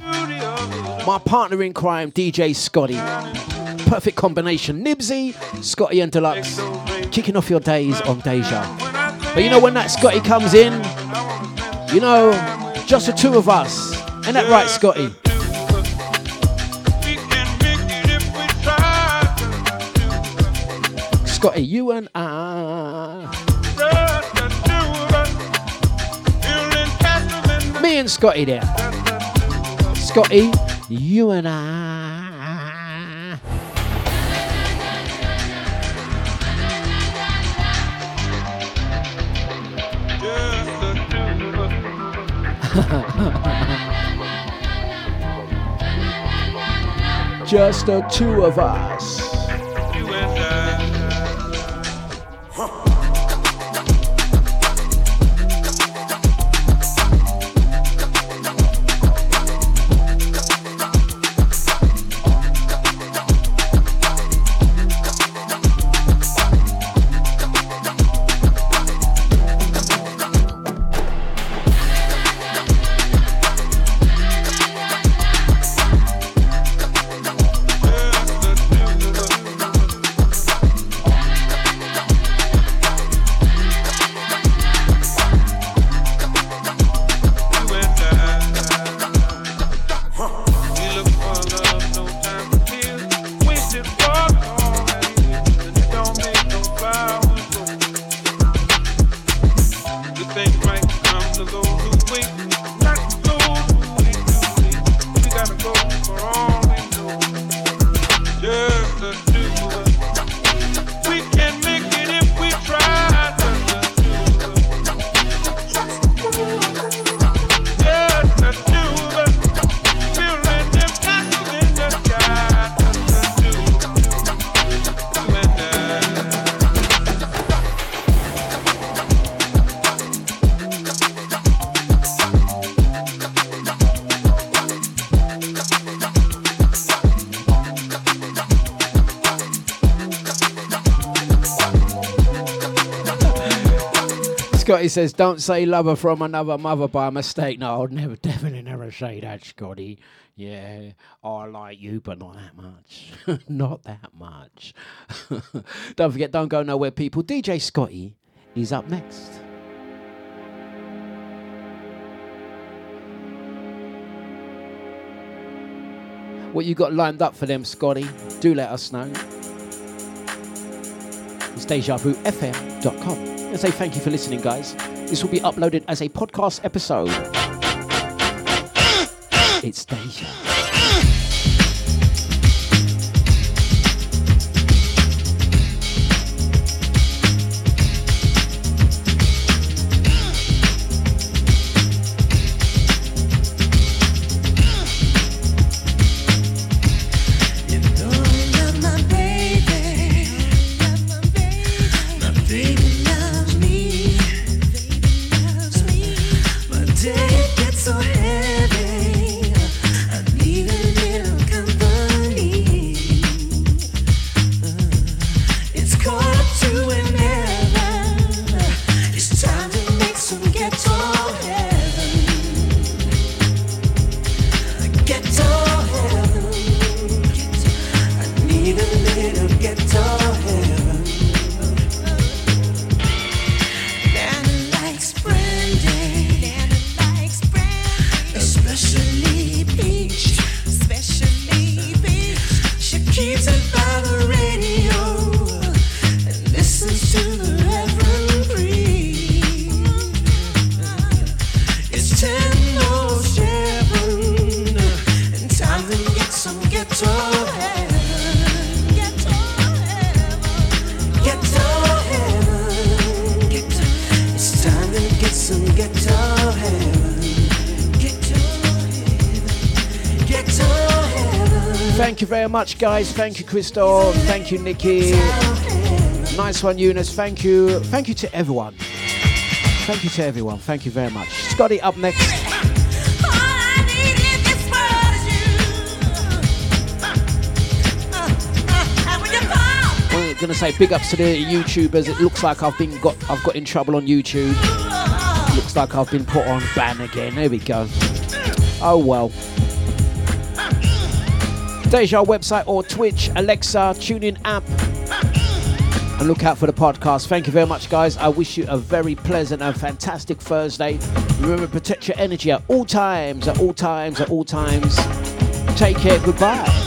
Speaker 3: My partner in crime, DJ Scotty. Perfect combination. Nibsy, Scotty, and Dlux. Kicking off your days on Deja. But you know, when that Scotty comes in, you know, just the two of us. Ain't that right, Scotty? Scotty, you and I. Me and Scotty there. Scotty, you and I. Just the two of us.
Speaker 2: Scotty says, "Don't say lover from another mother by mistake." No, I'd never, definitely never say that, Scotty. Yeah, I like you, but not that much. not that much. don't forget, don't go nowhere, people. DJ Scotty is up next. What you got lined up for them, Scotty? Do let us know. It's DejaVuFM.com. And say thank you for listening, guys. This will be uploaded as a podcast episode. It's Deja. Guys. Thank you, Crystal. Thank you, Nikki. Nice one, Eunice. Thank you. Thank you to everyone. Thank you to everyone. Thank you very much. Scotty up next. Gonna say big ups to the YouTubers. It looks like I've been got I've got in trouble on YouTube. Looks like I've been put on ban again. There we go. Oh well. Deja website or Twitch, Alexa, TuneIn app. And look out for the podcast. Thank you very much, guys. I wish you a very pleasant and fantastic Thursday. Remember, protect your energy at all times, at all times, at all times. Take care. Goodbye.